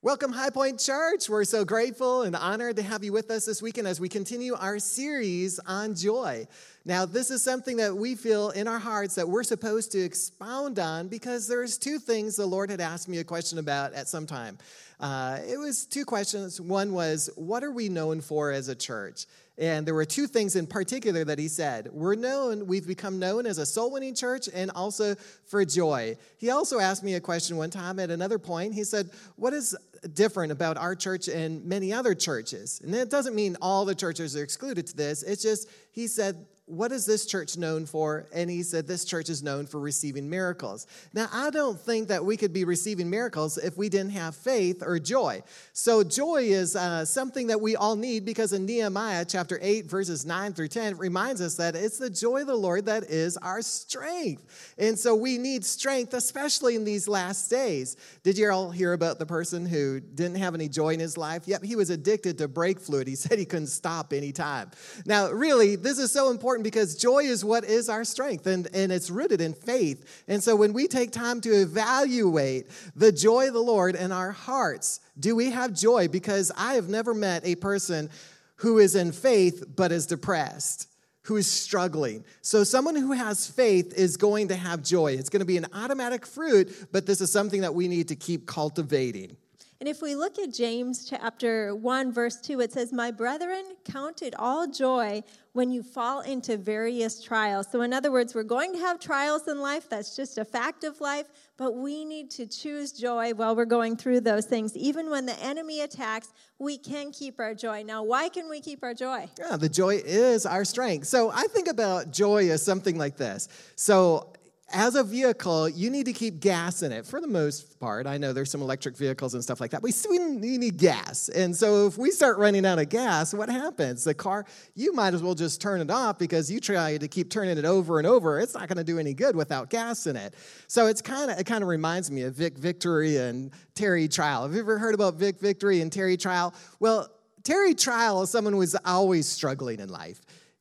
Welcome, High Point Church. We're so grateful and honored to have you with us this weekend as we continue our series on joy. Now, this is something that we feel in our hearts that we're supposed to expound on because there's two things the Lord had asked me a question about at some time. Uh, it was two questions. One was, What are we known for as a church? And there were two things in particular that he said. We're known, we've become known as a soul winning church and also for joy. He also asked me a question one time at another point. He said, What is different about our church and many other churches? And it doesn't mean all the churches are excluded to this. It's just, he said, what is this church known for? And he said, This church is known for receiving miracles. Now, I don't think that we could be receiving miracles if we didn't have faith or joy. So, joy is uh, something that we all need because in Nehemiah chapter 8, verses 9 through 10, it reminds us that it's the joy of the Lord that is our strength. And so, we need strength, especially in these last days. Did you all hear about the person who didn't have any joy in his life? Yep, he was addicted to brake fluid. He said he couldn't stop anytime. Now, really, this is so important important because joy is what is our strength and, and it's rooted in faith. And so when we take time to evaluate the joy of the Lord in our hearts, do we have joy? Because I have never met a person who is in faith but is depressed who is struggling. So, someone who has faith is going to have joy. It's going to be an automatic fruit, but this is something that we need to keep cultivating. And if we look at James chapter 1, verse 2, it says, My brethren, count it all joy when you fall into various trials. So, in other words, we're going to have trials in life. That's just a fact of life. But we need to choose joy while we're going through those things. Even when the enemy attacks, we can keep our joy. Now, why can we keep our joy? Yeah, the joy is our strength. So, I think about joy as something like this. So, as a vehicle, you need to keep gas in it for the most part. I know there's some electric vehicles and stuff like that. We we need gas. And so if we start running out of gas, what happens? The car, you might as well just turn it off because you try to keep turning it over and over. It's not going to do any good without gas in it. So it's kind of it kind of reminds me of Vic Victory and Terry Trial. Have you ever heard about Vic Victory and Terry Trial? Well, Terry Trial is someone who was always struggling in life.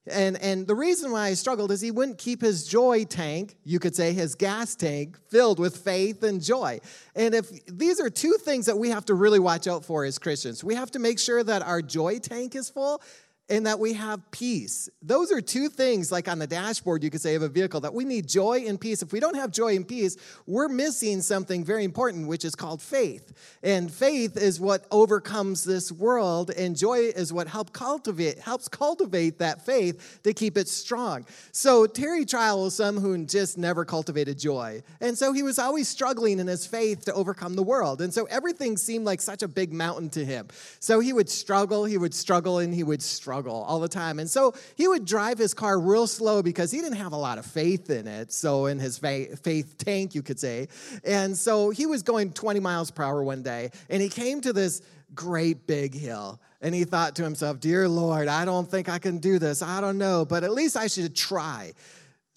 And, and the reason why he struggled is he wouldn't keep his joy tank, you could say his gas tank, filled with faith and joy. And if these are two things that we have to really watch out for as Christians, we have to make sure that our joy tank is full and that we have peace. Those are two things, like on the dashboard, you could say, of a vehicle, that we need joy and peace. If we don't have joy and peace, we're missing something very important, which is called faith. And faith is what overcomes this world, and joy is what help cultivate, helps cultivate that faith to keep it strong. So Terry Trial was someone who just never cultivated joy. And so he was always struggling in his faith to overcome the world. And so everything seemed like such a big mountain to him. So he would struggle, he would struggle, and he would struggle struggle all the time. And so he would drive his car real slow because he didn't have a lot of faith in it. So, in his faith tank, you could say. And so he was going 20 miles per hour one day, and he came to this great big hill. And he thought to himself, Dear Lord, I don't think I can do this. I don't know, but at least I should try.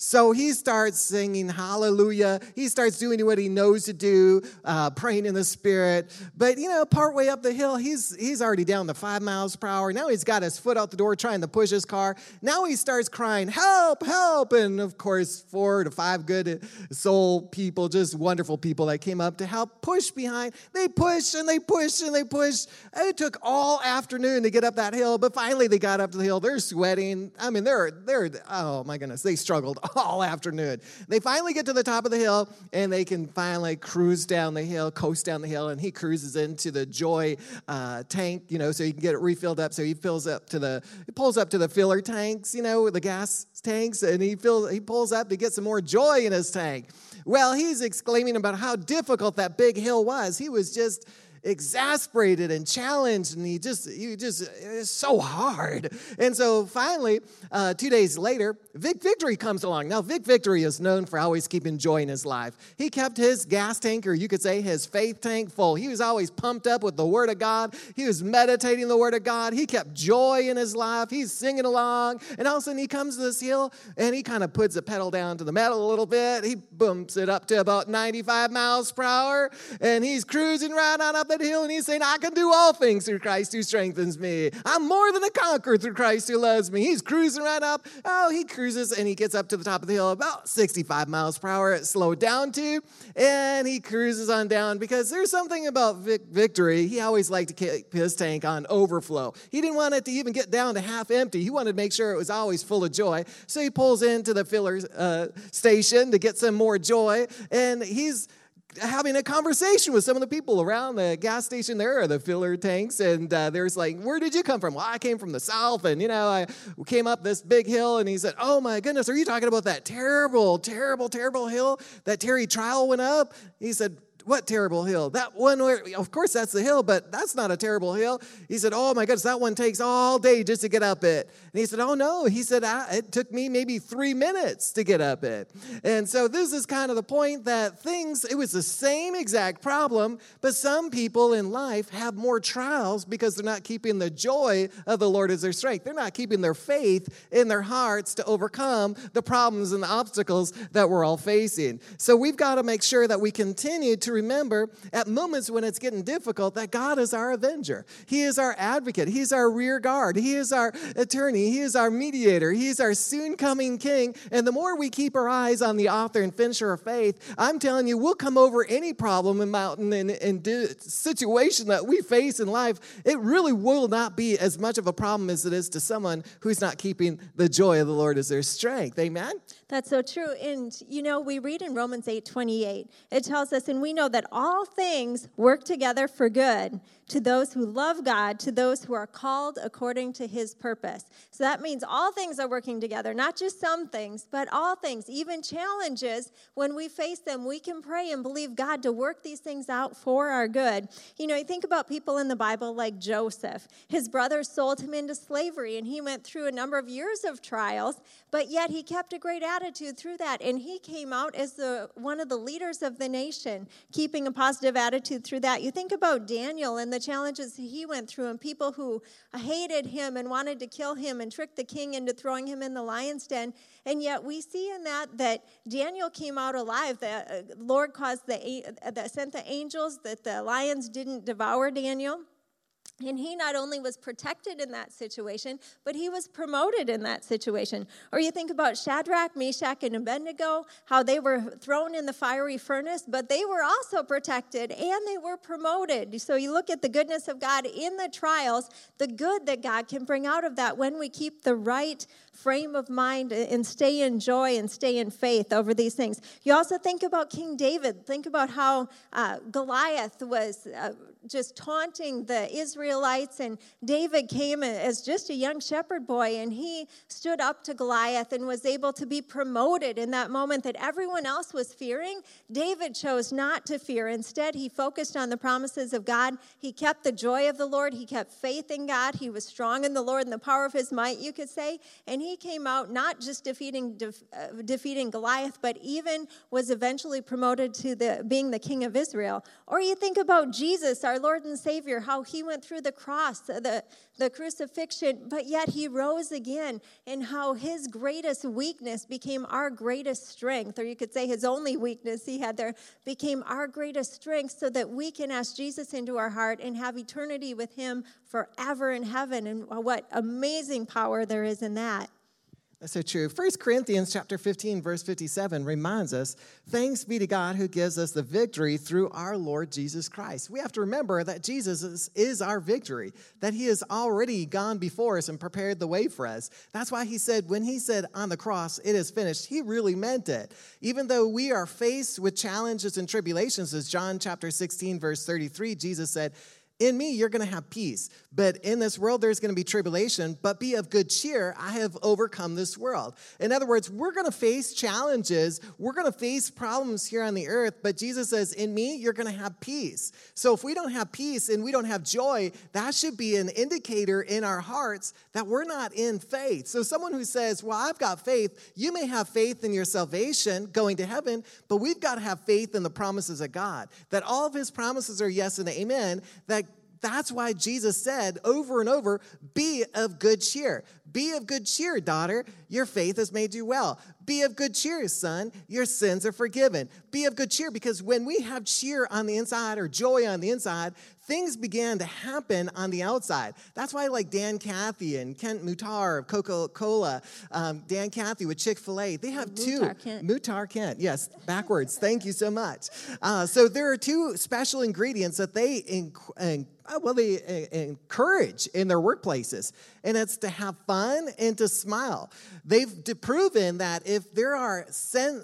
So he starts singing hallelujah. He starts doing what he knows to do, uh, praying in the spirit. But, you know, partway up the hill, he's, he's already down to five miles per hour. Now he's got his foot out the door trying to push his car. Now he starts crying, help, help. And of course, four to five good soul people, just wonderful people that came up to help push behind. They push and they push and they push. It took all afternoon to get up that hill, but finally they got up to the hill. They're sweating. I mean, they're, they're, oh my goodness, they struggled all afternoon. They finally get to the top of the hill and they can finally cruise down the hill, coast down the hill, and he cruises into the Joy uh, tank, you know, so he can get it refilled up. So he fills up to the, he pulls up to the filler tanks, you know, the gas tanks, and he fills, he pulls up to get some more joy in his tank. Well, he's exclaiming about how difficult that big hill was. He was just exasperated and challenged, and he just, he just, it's so hard. And so finally, uh, two days later, Vic Victory comes along. Now, Vic Victory is known for always keeping joy in his life. He kept his gas tank, or you could say his faith tank, full. He was always pumped up with the Word of God. He was meditating the Word of God. He kept joy in his life. He's singing along. And all of a sudden, he comes to this hill and he kind of puts the pedal down to the metal a little bit. He bumps it up to about 95 miles per hour, and he's cruising right on up that hill and he's saying, I can do all things through Christ who strengthens me. I'm more than a conqueror through Christ who loves me. He's cruising right up. Oh, he cruises and he gets up to the top of the hill about 65 miles per hour, slowed down to, and he cruises on down because there's something about vic- victory. He always liked to keep his tank on overflow. He didn't want it to even get down to half empty. He wanted to make sure it was always full of joy. So he pulls into the filler uh, station to get some more joy, and he's having a conversation with some of the people around the gas station there, the filler tanks, and uh, there's like, "Where did you come from?" Well, I came from the south, and you know, I came up this big hill, and he said, "Oh my goodness, are you talking about that terrible, terrible, terrible hill that Terry Trial went up?" He said, what terrible hill? That one where, of course, that's the hill, but that's not a terrible hill. He said, Oh my goodness, that one takes all day just to get up it. And he said, Oh no. He said, It took me maybe three minutes to get up it. And so this is kind of the point that things, it was the same exact problem, but some people in life have more trials because they're not keeping the joy of the Lord as their strength. They're not keeping their faith in their hearts to overcome the problems and the obstacles that we're all facing. So we've got to make sure that we continue to remember at moments when it's getting difficult that God is our avenger. He is our advocate. He's our rear guard. He is our attorney. He is our mediator. He's our soon coming king. And the more we keep our eyes on the author and finisher of faith, I'm telling you, we'll come over any problem and mountain and, and situation that we face in life. It really will not be as much of a problem as it is to someone who's not keeping the joy of the Lord as their strength. Amen? That's so true. And, you know, we read in Romans 8 28, it tells us, and we know that all things work together for good to those who love God, to those who are called according to his purpose. So that means all things are working together, not just some things, but all things, even challenges. When we face them, we can pray and believe God to work these things out for our good. You know, you think about people in the Bible like Joseph. His brothers sold him into slavery, and he went through a number of years of trials, but yet he kept a great attitude through that. And he came out as the, one of the leaders of the nation, keeping a positive attitude through that. You think about Daniel and the challenges he went through and people who hated him and wanted to kill him and trick the king into throwing him in the lion's den. And yet we see in that that Daniel came out alive. The uh, Lord caused the, that sent the angels that the lions didn't devour Daniel. And he not only was protected in that situation, but he was promoted in that situation. Or you think about Shadrach, Meshach, and Abednego, how they were thrown in the fiery furnace, but they were also protected and they were promoted. So you look at the goodness of God in the trials, the good that God can bring out of that when we keep the right frame of mind and stay in joy and stay in faith over these things. You also think about King David. Think about how uh, Goliath was. Uh, just taunting the Israelites. And David came as just a young shepherd boy, and he stood up to Goliath and was able to be promoted in that moment that everyone else was fearing. David chose not to fear. Instead, he focused on the promises of God. He kept the joy of the Lord, he kept faith in God. He was strong in the Lord and the power of his might, you could say. And he came out not just defeating, uh, defeating Goliath, but even was eventually promoted to the, being the king of Israel. Or you think about Jesus, our Lord and Savior, how he went through the cross, the, the crucifixion, but yet he rose again, and how his greatest weakness became our greatest strength, or you could say his only weakness he had there became our greatest strength, so that we can ask Jesus into our heart and have eternity with him forever in heaven. And what amazing power there is in that. That's so true. 1 Corinthians chapter 15, verse 57 reminds us, thanks be to God who gives us the victory through our Lord Jesus Christ. We have to remember that Jesus is, is our victory, that he has already gone before us and prepared the way for us. That's why he said, when he said on the cross, it is finished, he really meant it. Even though we are faced with challenges and tribulations, as John chapter 16, verse 33, Jesus said, in me, you're going to have peace. But in this world, there's going to be tribulation. But be of good cheer. I have overcome this world. In other words, we're going to face challenges. We're going to face problems here on the earth. But Jesus says, In me, you're going to have peace. So if we don't have peace and we don't have joy, that should be an indicator in our hearts that we're not in faith. So someone who says, Well, I've got faith, you may have faith in your salvation, going to heaven, but we've got to have faith in the promises of God. That all of his promises are yes and amen. That that's why Jesus said over and over, be of good cheer. Be of good cheer, daughter. Your faith has made you well. Be of good cheer, son. Your sins are forgiven. Be of good cheer because when we have cheer on the inside or joy on the inside, things began to happen on the outside. That's why, like Dan Cathy and Kent Muhtar of Coca Cola, um, Dan Cathy with Chick fil A, they have two. Muhtar Kent. Muhtar Kent, yes, backwards. Thank you so much. Uh, so there are two special ingredients that they inc- inc- uh, well, they uh, encourage in their workplaces, and it's to have fun and to smile. They've proven that if there are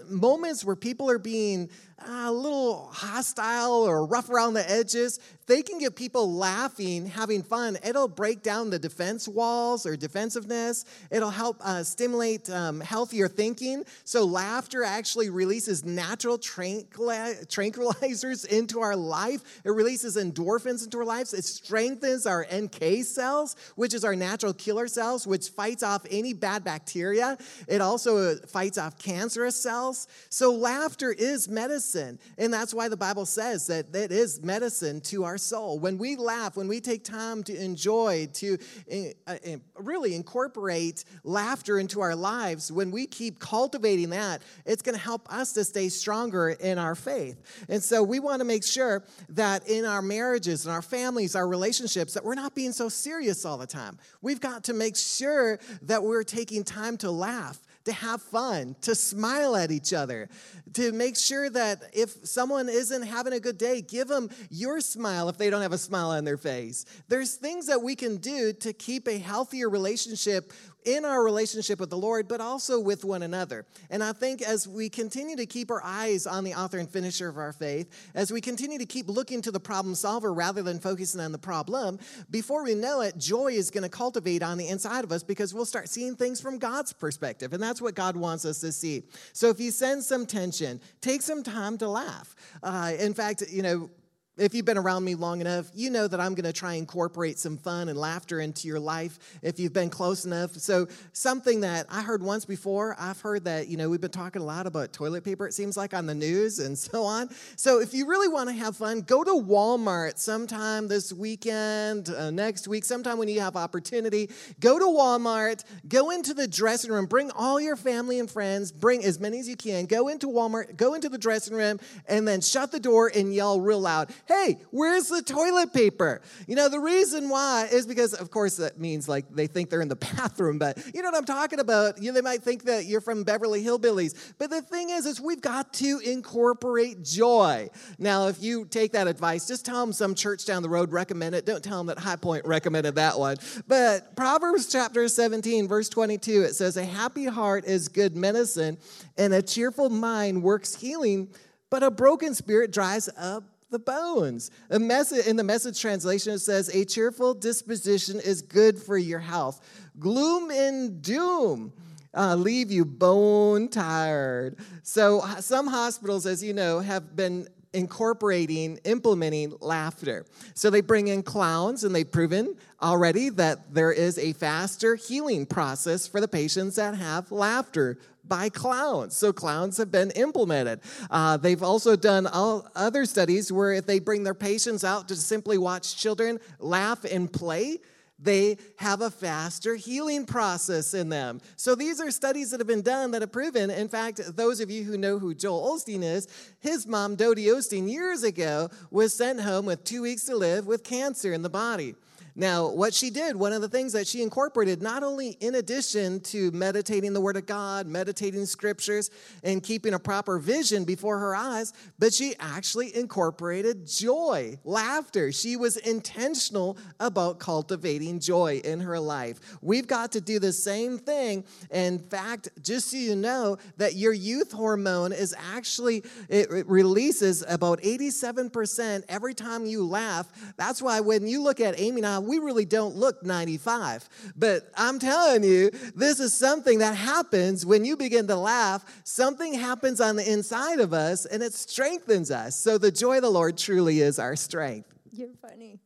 moments where people are being a little hostile or rough around the edges, they can get people laughing, having fun. It'll break down the defense walls or defensiveness. It'll help uh, stimulate um, healthier thinking. So, laughter actually releases natural tranquili- tranquilizers into our life, it releases endorphins into our lives. It strengthens our NK cells, which is our natural killer cells, which fights off any bad bacteria. It also uh, fights off cancerous cells. So, laughter is medicine. And that's why the Bible says that it is medicine to our soul. When we laugh, when we take time to enjoy, to uh, uh, really incorporate laughter into our lives, when we keep cultivating that, it's going to help us to stay stronger in our faith. And so we want to make sure that in our marriages and our families, our relationships, that we're not being so serious all the time. We've got to make sure that we're taking time to laugh to have fun, to smile at each other, to make sure that if someone isn't having a good day, give them your smile if they don't have a smile on their face. There's things that we can do to keep a healthier relationship in our relationship with the Lord, but also with one another. And I think as we continue to keep our eyes on the author and finisher of our faith, as we continue to keep looking to the problem solver rather than focusing on the problem, before we know it, joy is going to cultivate on the inside of us because we'll start seeing things from God's perspective. And that's what God wants us to see. So if you sense some tension, take some time to laugh. Uh, in fact, you know, if you've been around me long enough, you know that I'm going to try and incorporate some fun and laughter into your life if you've been close enough. So, something that I heard once before, I've heard that, you know, we've been talking a lot about toilet paper, it seems like, on the news and so on. So, if you really want to have fun, go to Walmart sometime this weekend, uh, next week, sometime when you have opportunity. Go to Walmart, go into the dressing room, bring all your family and friends, bring as many as you can. Go into Walmart, go into the dressing room, and then shut the door and yell real loud hey, where's the toilet paper? You know, the reason why is because, of course, that means like they think they're in the bathroom, but you know what I'm talking about? You know, they might think that you're from Beverly Hillbillies. But the thing is, is we've got to incorporate joy. Now, if you take that advice, just tell them some church down the road recommended it. Don't tell them that High Point recommended that one. But Proverbs chapter 17, verse 22, it says, A happy heart is good medicine, and a cheerful mind works healing, but a broken spirit dries up the bones. In the message translation, it says, A cheerful disposition is good for your health. Gloom and doom uh, leave you bone tired. So, some hospitals, as you know, have been incorporating, implementing laughter. So they bring in clowns, and they've proven already that there is a faster healing process for the patients that have laughter by clowns. So clowns have been implemented. Uh, they've also done other studies where if they bring their patients out to simply watch children laugh and play, they have a faster healing process in them. So these are studies that have been done that have proven. In fact, those of you who know who Joel Osteen is, his mom, Dodie Osteen, years ago was sent home with two weeks to live with cancer in the body. Now, what she did, one of the things that she incorporated, not only in addition to meditating the Word of God, meditating scriptures, and keeping a proper vision before her eyes, but she actually incorporated joy, laughter. She was intentional about cultivating joy in her life. We've got to do the same thing. In fact, just so you know, that your youth hormone is actually, it releases about 87% every time you laugh. That's why when you look at Amy and I, we really don't look 95. But I'm telling you, this is something that happens when you begin to laugh. Something happens on the inside of us and it strengthens us. So the joy of the Lord truly is our strength. You're funny.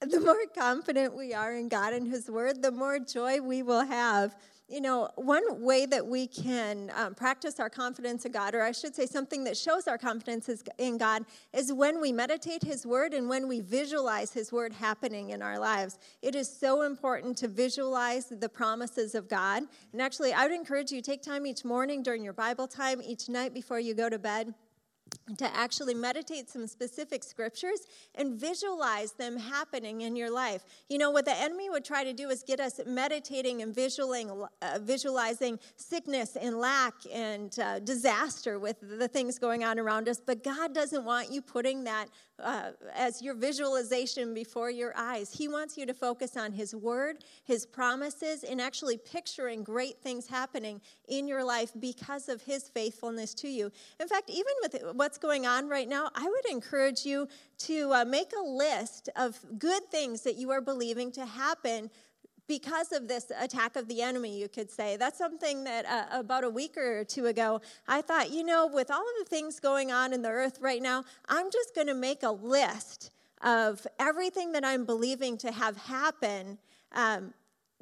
The more confident we are in God and His Word, the more joy we will have. You know, one way that we can um, practice our confidence in God, or I should say something that shows our confidence in God, is when we meditate His Word and when we visualize His Word happening in our lives. It is so important to visualize the promises of God. And actually, I would encourage you take time each morning during your Bible time, each night before you go to bed to actually meditate some specific scriptures and visualize them happening in your life. You know, what the enemy would try to do is get us meditating and visualizing, uh, visualizing sickness and lack and uh, disaster with the things going on around us. But God doesn't want you putting that uh, as your visualization before your eyes. He wants you to focus on His Word, His promises, and actually picturing great things happening in your life because of His faithfulness to you. In fact, even with what's going on right now, I would encourage you to uh, make a list of good things that you are believing to happen because of this attack of the enemy, you could say. That's something that uh, about a week or two ago, I thought, you know, with all of the things going on in the earth right now, I'm just going to make a list of everything that I'm believing to have happen um,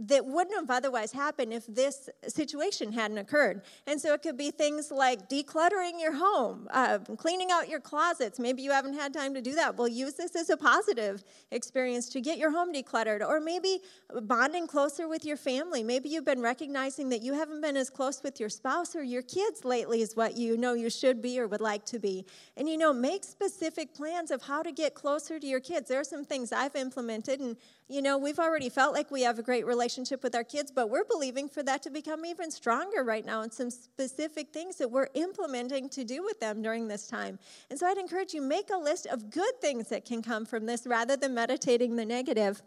that wouldn't have otherwise happened if this situation hadn't occurred. And so it could be things like decluttering your home, uh, cleaning out your closets. Maybe you haven't had time to do that. Well, use this as a positive experience to get your home decluttered, or maybe bonding closer with your family. Maybe you've been recognizing that you haven't been as close with your spouse or your kids lately as what you know you should be or would like to be. And you know, make specific plans of how to get closer to your kids. There are some things I've implemented, and you know, we've already felt like we have a great relationship with our kids, but we're believing for that to become even stronger right now and some specific things that we're implementing to do with them during this time. And so I'd encourage you make a list of good things that can come from this rather than meditating the negative.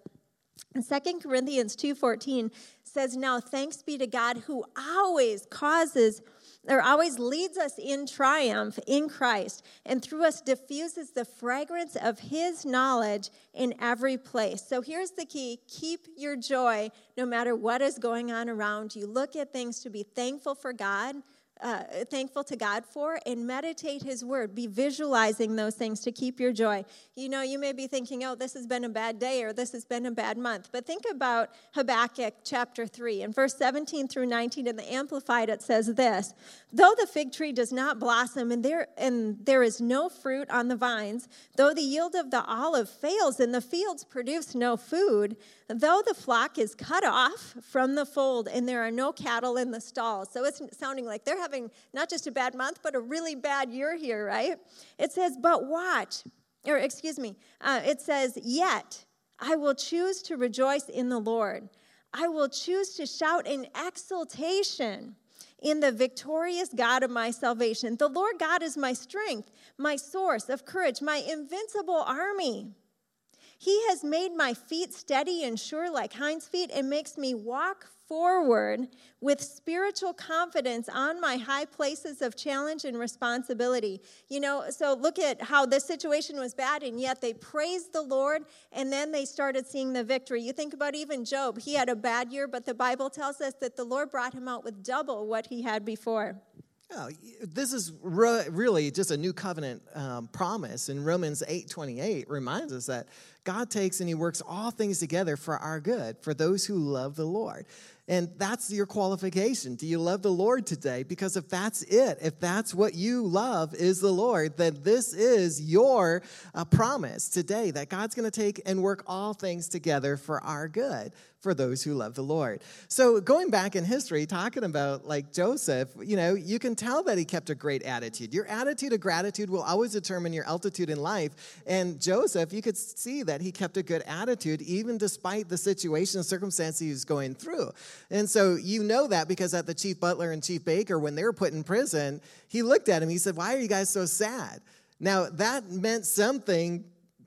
And 2 Corinthians 2:14 says, "Now thanks be to God who always causes or always leads us in triumph in Christ, and through us diffuses the fragrance of his knowledge in every place. So here's the key keep your joy no matter what is going on around you. Look at things to be thankful for God uh, thankful to God for and meditate His Word. Be visualizing those things to keep your joy. You know, you may be thinking, oh, this has been a bad day or this has been a bad month. But think about Habakkuk chapter 3. In verse 17 through 19 in the Amplified, it says this Though the fig tree does not blossom and there, and there is no fruit on the vines, though the yield of the olive fails and the fields produce no food, though the flock is cut off from the fold and there are no cattle in the stalls. So it's sounding like they're having not just a bad month, but a really bad year here, right? It says, but watch, or excuse me, uh, it says, yet I will choose to rejoice in the Lord. I will choose to shout in exultation in the victorious God of my salvation. The Lord God is my strength, my source of courage, my invincible army. He has made my feet steady and sure like hinds feet and makes me walk forward with spiritual confidence on my high places of challenge and responsibility. You know, so look at how this situation was bad, and yet they praised the Lord, and then they started seeing the victory. You think about even Job. He had a bad year, but the Bible tells us that the Lord brought him out with double what he had before. Oh, this is re- really just a new covenant um, promise. And Romans 8 28 reminds us that God takes and He works all things together for our good, for those who love the Lord. And that's your qualification. Do you love the Lord today? Because if that's it, if that's what you love is the Lord, then this is your uh, promise today that God's going to take and work all things together for our good, for those who love the Lord. So, going back in history, talking about like Joseph, you know, you can tell that he kept a great attitude. Your attitude of gratitude will always determine your altitude in life. And Joseph, you could see that he kept a good attitude even despite the situation and circumstance he was going through. And so, you know that because at the chief butler and chief baker, when they were put in prison, he looked at him, he said, Why are you guys so sad? Now, that meant something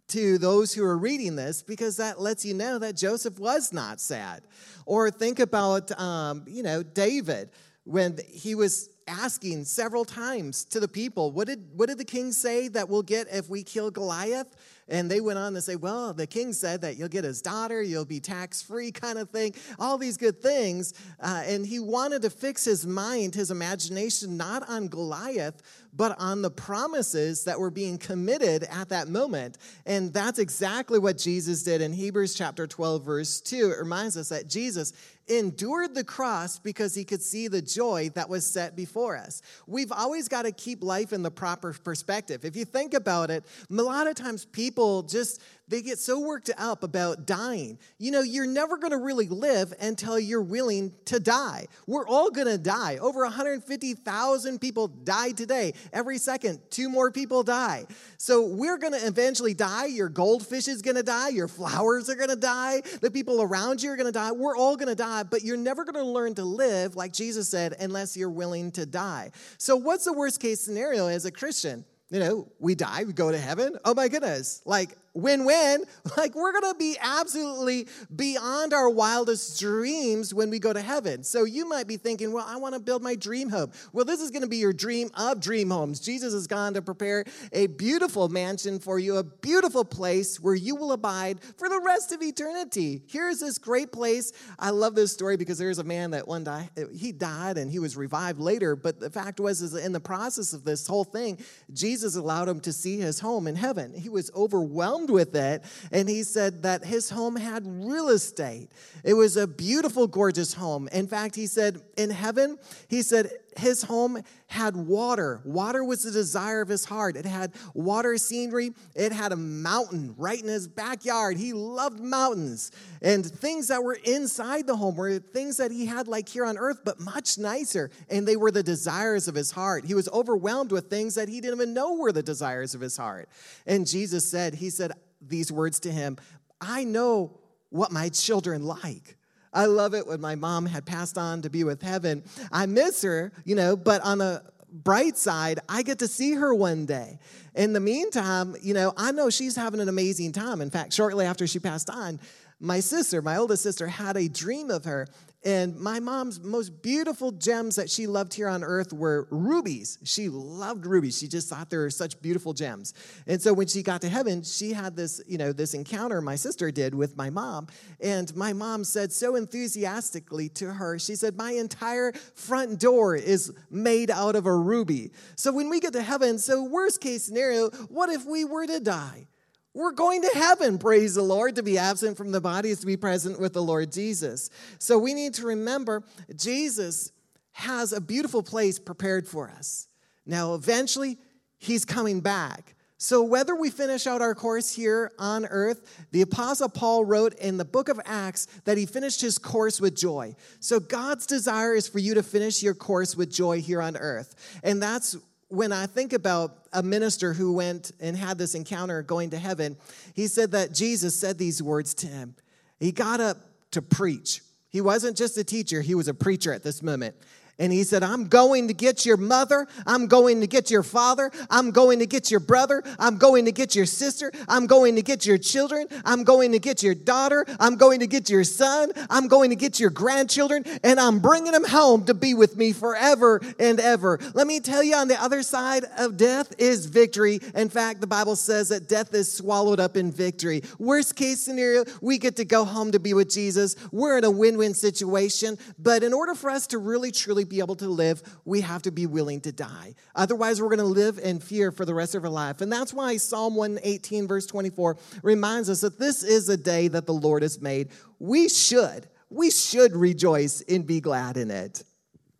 to those who are reading this because that lets you know that Joseph was not sad. Or think about, um, you know, David when he was asking several times to the people, what did, what did the king say that we'll get if we kill Goliath? And they went on to say, well, the king said that you'll get his daughter, you'll be tax free, kind of thing, all these good things. Uh, and he wanted to fix his mind, his imagination, not on Goliath, but on the promises that were being committed at that moment. And that's exactly what Jesus did in Hebrews chapter 12, verse 2. It reminds us that Jesus endured the cross because he could see the joy that was set before us. We've always got to keep life in the proper perspective. If you think about it, a lot of times people just they get so worked up about dying. You know, you're never going to really live until you're willing to die. We're all going to die. Over 150,000 people die today. Every second, two more people die. So we're going to eventually die. Your goldfish is going to die. Your flowers are going to die. The people around you are going to die. We're all going to die, but you're never going to learn to live, like Jesus said, unless you're willing to die. So, what's the worst case scenario as a Christian? You know, we die, we go to heaven. Oh my goodness. Like, win win. Like, we're going to be absolutely beyond our wildest dreams when we go to heaven. So, you might be thinking, well, I want to build my dream home. Well, this is going to be your dream of dream homes. Jesus has gone to prepare a beautiful mansion for you, a beautiful place where you will abide for the rest of eternity. Here's this great place. I love this story because there's a man that one day he died and he was revived later. But the fact was, is in the process of this whole thing, Jesus allowed him to see his home in heaven. He was overwhelmed with it. And he said that his home had real estate. It was a beautiful, gorgeous home. In fact, he said, in heaven, he said, his home had water. Water was the desire of his heart. It had water scenery. It had a mountain right in his backyard. He loved mountains. And things that were inside the home were things that he had like here on earth, but much nicer. And they were the desires of his heart. He was overwhelmed with things that he didn't even know were the desires of his heart. And Jesus said, He said, these words to him I know what my children like. I love it when my mom had passed on to be with heaven. I miss her, you know, but on the bright side, I get to see her one day. In the meantime, you know, I know she's having an amazing time. In fact, shortly after she passed on, my sister, my oldest sister, had a dream of her and my mom's most beautiful gems that she loved here on earth were rubies. She loved rubies. She just thought they were such beautiful gems. And so when she got to heaven, she had this, you know, this encounter my sister did with my mom. And my mom said so enthusiastically to her, she said, My entire front door is made out of a ruby. So when we get to heaven, so worst case scenario, what if we were to die? We're going to heaven, praise the Lord. To be absent from the body is to be present with the Lord Jesus. So we need to remember Jesus has a beautiful place prepared for us. Now, eventually, he's coming back. So, whether we finish out our course here on earth, the Apostle Paul wrote in the book of Acts that he finished his course with joy. So, God's desire is for you to finish your course with joy here on earth. And that's when I think about a minister who went and had this encounter going to heaven, he said that Jesus said these words to him. He got up to preach. He wasn't just a teacher, he was a preacher at this moment. And he said, I'm going to get your mother. I'm going to get your father. I'm going to get your brother. I'm going to get your sister. I'm going to get your children. I'm going to get your daughter. I'm going to get your son. I'm going to get your grandchildren. And I'm bringing them home to be with me forever and ever. Let me tell you, on the other side of death is victory. In fact, the Bible says that death is swallowed up in victory. Worst case scenario, we get to go home to be with Jesus. We're in a win win situation. But in order for us to really, truly be able to live, we have to be willing to die. Otherwise, we're going to live in fear for the rest of our life. And that's why Psalm 118, verse 24, reminds us that this is a day that the Lord has made. We should, we should rejoice and be glad in it.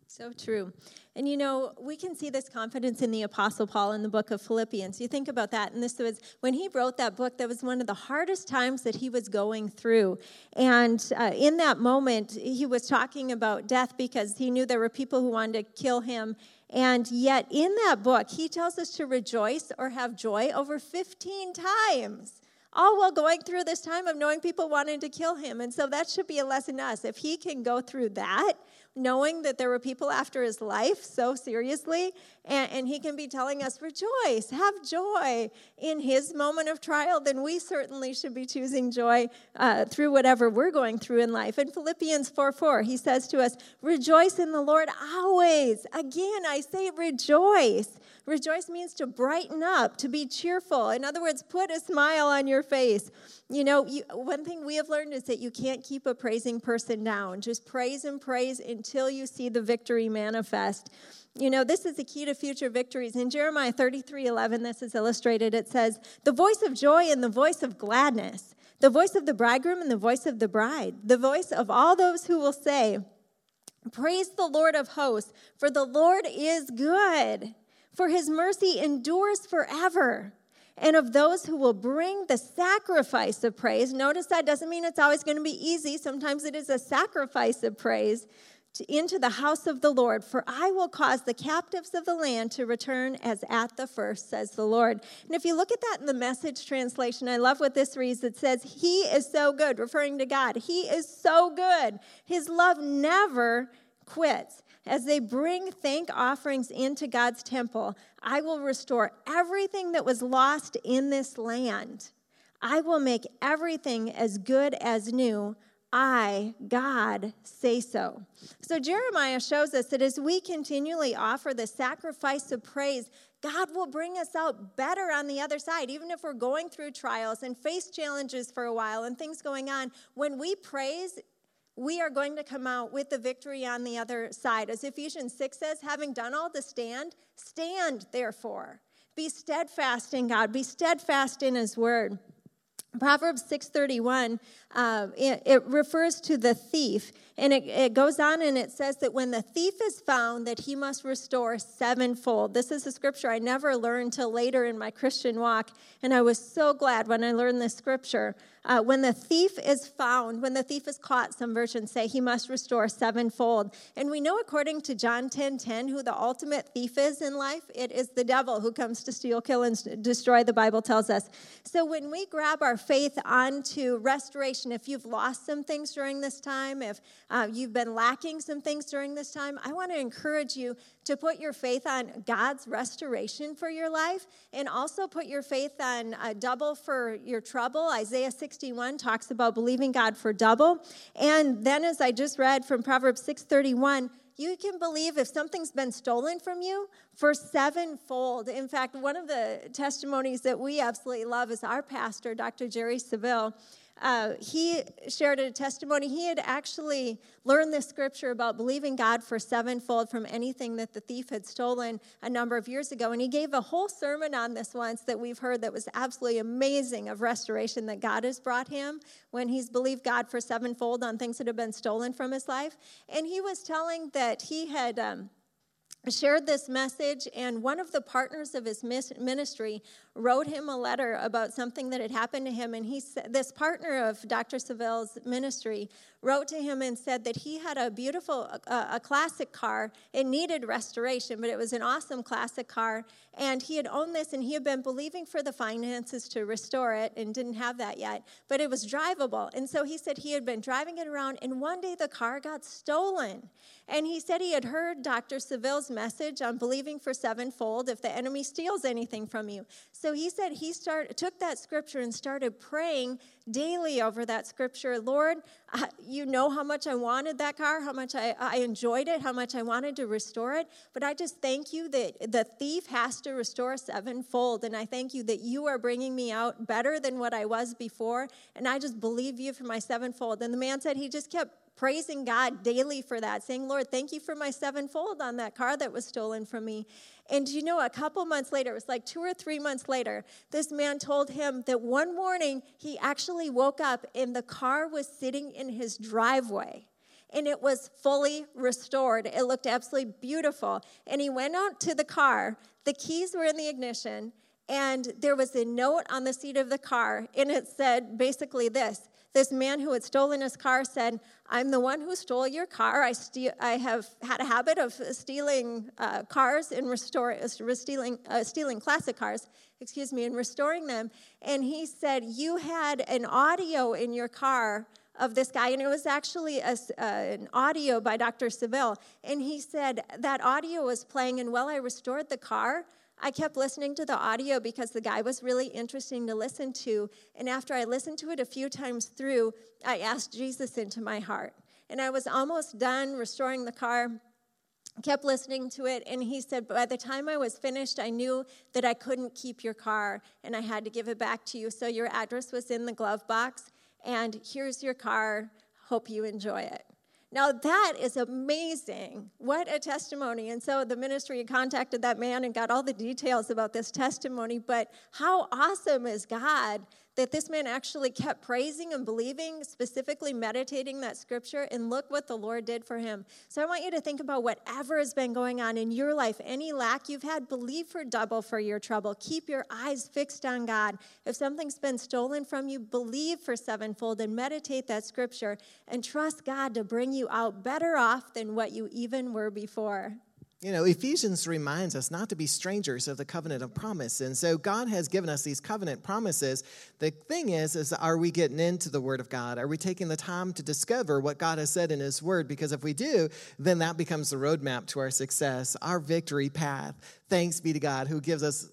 So true. And you know, we can see this confidence in the Apostle Paul in the book of Philippians. You think about that, and this was when he wrote that book, that was one of the hardest times that he was going through. And uh, in that moment, he was talking about death because he knew there were people who wanted to kill him. And yet, in that book, he tells us to rejoice or have joy over 15 times all while going through this time of knowing people wanting to kill him. And so that should be a lesson to us. If he can go through that, knowing that there were people after his life so seriously, and, and, he can be telling us, rejoice, have joy in his moment of trial, then we certainly should be choosing joy uh, through whatever we're going through in life. In Philippians 4 4, he says to us, rejoice in the Lord always. Again, I say rejoice. Rejoice means to brighten up, to be cheerful. In other words, put a smile on your face. You know, you, one thing we have learned is that you can't keep a praising person down. Just praise and praise until you see the victory manifest. You know, this is the key to future victories. In Jeremiah 33 11, this is illustrated. It says, The voice of joy and the voice of gladness, the voice of the bridegroom and the voice of the bride, the voice of all those who will say, Praise the Lord of hosts, for the Lord is good, for his mercy endures forever. And of those who will bring the sacrifice of praise, notice that doesn't mean it's always going to be easy. Sometimes it is a sacrifice of praise to, into the house of the Lord, for I will cause the captives of the land to return as at the first, says the Lord. And if you look at that in the message translation, I love what this reads. It says, He is so good, referring to God. He is so good. His love never quits. As they bring thank offerings into God's temple, I will restore everything that was lost in this land. I will make everything as good as new. I, God, say so. So Jeremiah shows us that as we continually offer the sacrifice of praise, God will bring us out better on the other side. Even if we're going through trials and face challenges for a while and things going on, when we praise, we are going to come out with the victory on the other side. As Ephesians 6 says, having done all to stand, stand therefore. Be steadfast in God, be steadfast in His word. Proverbs 6:31 uh, it, it, refers to the thief, and it, it, goes on and it says that when the thief is found, that he must restore sevenfold. This is a scripture I never learned till later in my Christian walk, and I was so glad when I learned this scripture. Uh, when the thief is found, when the thief is caught, some versions say he must restore sevenfold. And we know, according to John 10 10, who the ultimate thief is in life. It is the devil who comes to steal, kill, and destroy, the Bible tells us. So when we grab our faith onto restoration, if you've lost some things during this time, if uh, you've been lacking some things during this time, I want to encourage you to put your faith on God's restoration for your life and also put your faith on double for your trouble. Isaiah 61 talks about believing God for double. And then as I just read from Proverbs 6:31, you can believe if something's been stolen from you for sevenfold. In fact, one of the testimonies that we absolutely love is our pastor, Dr. Jerry Savelle uh, he shared a testimony. He had actually learned this scripture about believing God for sevenfold from anything that the thief had stolen a number of years ago. And he gave a whole sermon on this once that we've heard that was absolutely amazing of restoration that God has brought him when he's believed God for sevenfold on things that have been stolen from his life. And he was telling that he had. Um, shared this message, and one of the partners of his ministry wrote him a letter about something that had happened to him. And he said, this partner of Dr. Savelle's ministry wrote to him and said that he had a beautiful, a, classic car. It needed restoration, but it was an awesome classic car. And he had owned this and he had been believing for the finances to restore it and didn't have that yet, but it was drivable. And so he said he had been driving it around, and one day the car got stolen. And he said he had heard Dr. Savelle's message on believing for sevenfold if the enemy steals anything from you. So he said he started, took that scripture and started praying daily over that scripture. Lord, you know how much I wanted that car, how much I, I enjoyed it, how much I wanted to restore it. But I just thank you that the thief has to restore sevenfold. And I thank you that you are bringing me out better than what I was before. And I just believe you for my sevenfold. And the man said he just kept praising God daily for that, saying, Lord, thank you for my sevenfold on that car that was stolen from me. And you know, a couple months later, it was like two or three months later, this man told him that one morning he actually woke up and the car was sitting in his driveway and it was fully restored. It looked absolutely beautiful. And he went out to the car, the keys were in the ignition, and there was a note on the seat of the car, and it said basically this this man who had stolen his car said, I'm the one who stole your car. I, I have had a habit of stealing uh, cars and restore, uh, stealing, uh, stealing classic cars, excuse me, and restoring them. And he said, You had an audio in your car of this guy, and it was actually a, uh, an audio by Dr. Savelle. And he said, That audio was playing, and while I restored the car, I kept listening to the audio because the guy was really interesting to listen to. And after I listened to it a few times through, I asked Jesus into my heart. And I was almost done restoring the car. kept listening to it and he said by the time i was finished i knew that i couldn't keep your car and i had to give it back to you so your address was in the glove box and here's your car hope you enjoy it now that is amazing. What a testimony. And so the ministry contacted that man and got all the details about this testimony. But how awesome is God that this man actually kept praising and believing, specifically meditating that scripture, and look what the Lord did for him. So I want you to think about whatever has been going on in your life, any lack you've had, believe for double for your trouble. Keep your eyes fixed on God. If something's been stolen from you, believe for sevenfold and meditate that scripture and trust God to bring you out better off than what you even were before. You know, Ephesians reminds us not to be strangers of the covenant of promise. And so God has given us these covenant promises. The thing is, is are we getting into the Word of God? Are we taking the time to discover what God has said in His Word? Because if we do, then that becomes the roadmap to our success, our victory path. Thanks be to God who gives us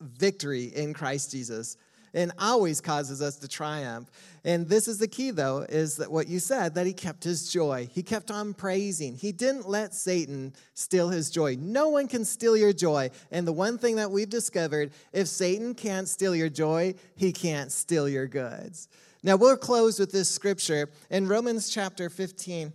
victory in Christ Jesus and always causes us to triumph. And this is the key, though, is that what you said, that he kept his joy. He kept on praising. He didn't let Satan steal his joy. No one can steal your joy. And the one thing that we've discovered if Satan can't steal your joy, he can't steal your goods. Now, we'll close with this scripture in Romans chapter 15.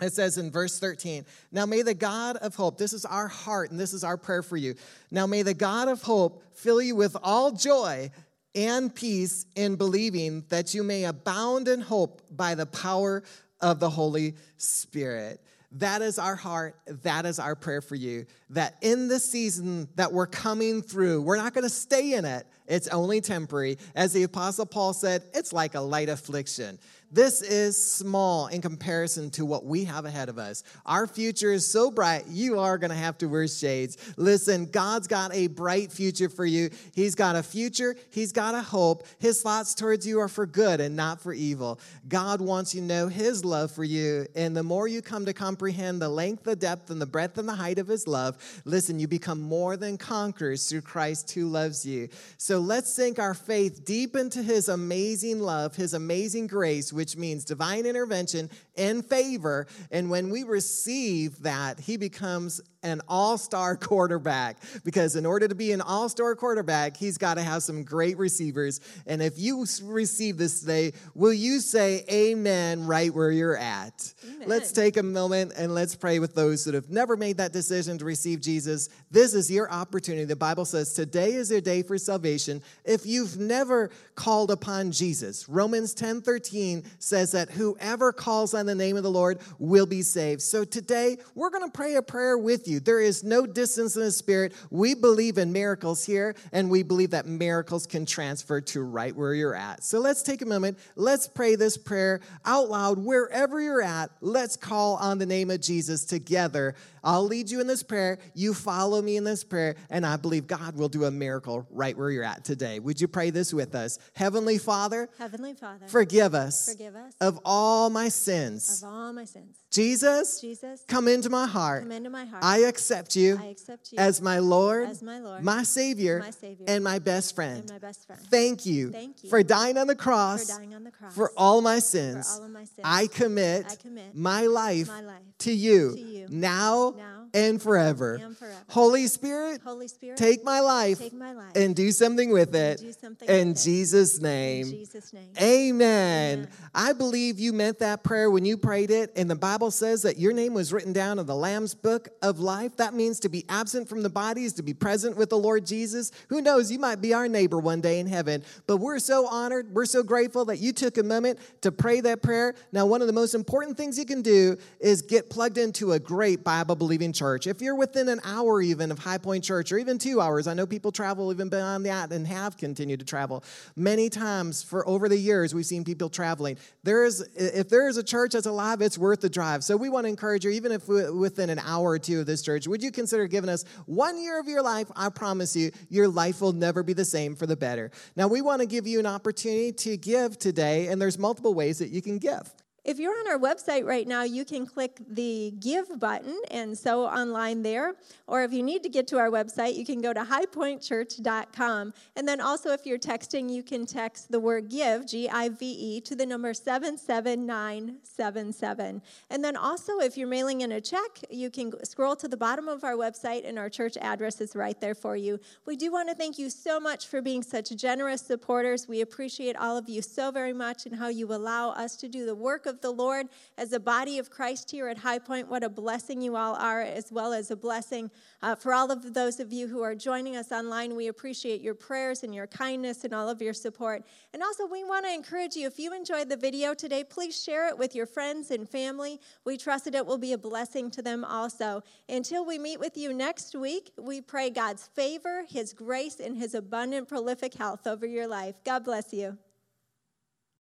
It says in verse 13, Now may the God of hope, this is our heart and this is our prayer for you. Now may the God of hope fill you with all joy and peace in believing that you may abound in hope by the power of the Holy Spirit. That is our heart. That is our prayer for you. That in the season that we're coming through, we're not going to stay in it. It's only temporary. As the Apostle Paul said, it's like a light affliction. This is small in comparison to what we have ahead of us. Our future is so bright, you are going to have to wear shades. Listen, God's got a bright future for you. He's got a future, He's got a hope. His thoughts towards you are for good and not for evil. God wants you to know His love for you. And the more you come to comprehend the length, the depth, and the breadth and the height of His love, listen, you become more than conquerors through Christ who loves you. So let's sink our faith deep into His amazing love, His amazing grace which means divine intervention and favor. And when we receive that, he becomes an all star quarterback because in order to be an all star quarterback, he's got to have some great receivers. And if you receive this today, will you say amen right where you're at? Amen. Let's take a moment and let's pray with those that have never made that decision to receive Jesus. This is your opportunity. The Bible says today is your day for salvation. If you've never called upon Jesus, Romans 10 13 says that whoever calls on the name of the Lord will be saved. So today, we're going to pray a prayer with you you. There is no distance in the spirit. We believe in miracles here, and we believe that miracles can transfer to right where you're at. So let's take a moment. Let's pray this prayer out loud wherever you're at. Let's call on the name of Jesus together. I'll lead you in this prayer. You follow me in this prayer, and I believe God will do a miracle right where you're at today. Would you pray this with us? Heavenly Father, Heavenly Father, forgive us, forgive us of all my sins. Of all my sins. Jesus, Jesus, come into my heart. Into my heart. I accept you, I accept you as my Lord, as my, Lord, my Savior, my Savior and my best friend. My best friend. Thank you, Thank you for dying on the cross, for, the cross, for all my sins. For all of my sins. I commit, I commit my, life my life to you, to you now, now and forever. and forever. Holy Spirit, Holy Spirit, take my life, take my life and do something with it. something in with it. Jesus' name. In Jesus' name. Amen. Amen. I believe you meant that prayer when you prayed it, and the Bible says that your name was written down in the Lamb's book of life. That means to be absent from the bodies, to be present with the Lord Jesus. Who knows, you might be our neighbor one day in heaven. But we're so honored, we're so grateful that you took a moment to pray that prayer. Now, one of the most important things you can do is get plugged into a great Bible believing church. If you're within an hour even of High Point Church, or even two hours, I know people travel even beyond that and have continued to travel. Many times for over the years, we've seen people traveling. There is, if there is a church that's alive, it's worth the drive. So we want to encourage you, even if within an hour or two of this church, would you consider giving us one year of your life? I promise you, your life will never be the same for the better. Now, we want to give you an opportunity to give today, and there's multiple ways that you can give. If you're on our website right now, you can click the Give button and so online there. Or if you need to get to our website, you can go to highpointchurch.com. And then also, if you're texting, you can text the word GIVE, G I V E, to the number 77977. And then also, if you're mailing in a check, you can scroll to the bottom of our website, and our church address is right there for you. We do want to thank you so much for being such generous supporters. We appreciate all of you so very much and how you allow us to do the work of the Lord as a body of Christ here at High Point. What a blessing you all are, as well as a blessing uh, for all of those of you who are joining us online. We appreciate your prayers and your kindness and all of your support. And also, we want to encourage you if you enjoyed the video today, please share it with your friends and family. We trust that it will be a blessing to them also. Until we meet with you next week, we pray God's favor, His grace, and His abundant, prolific health over your life. God bless you.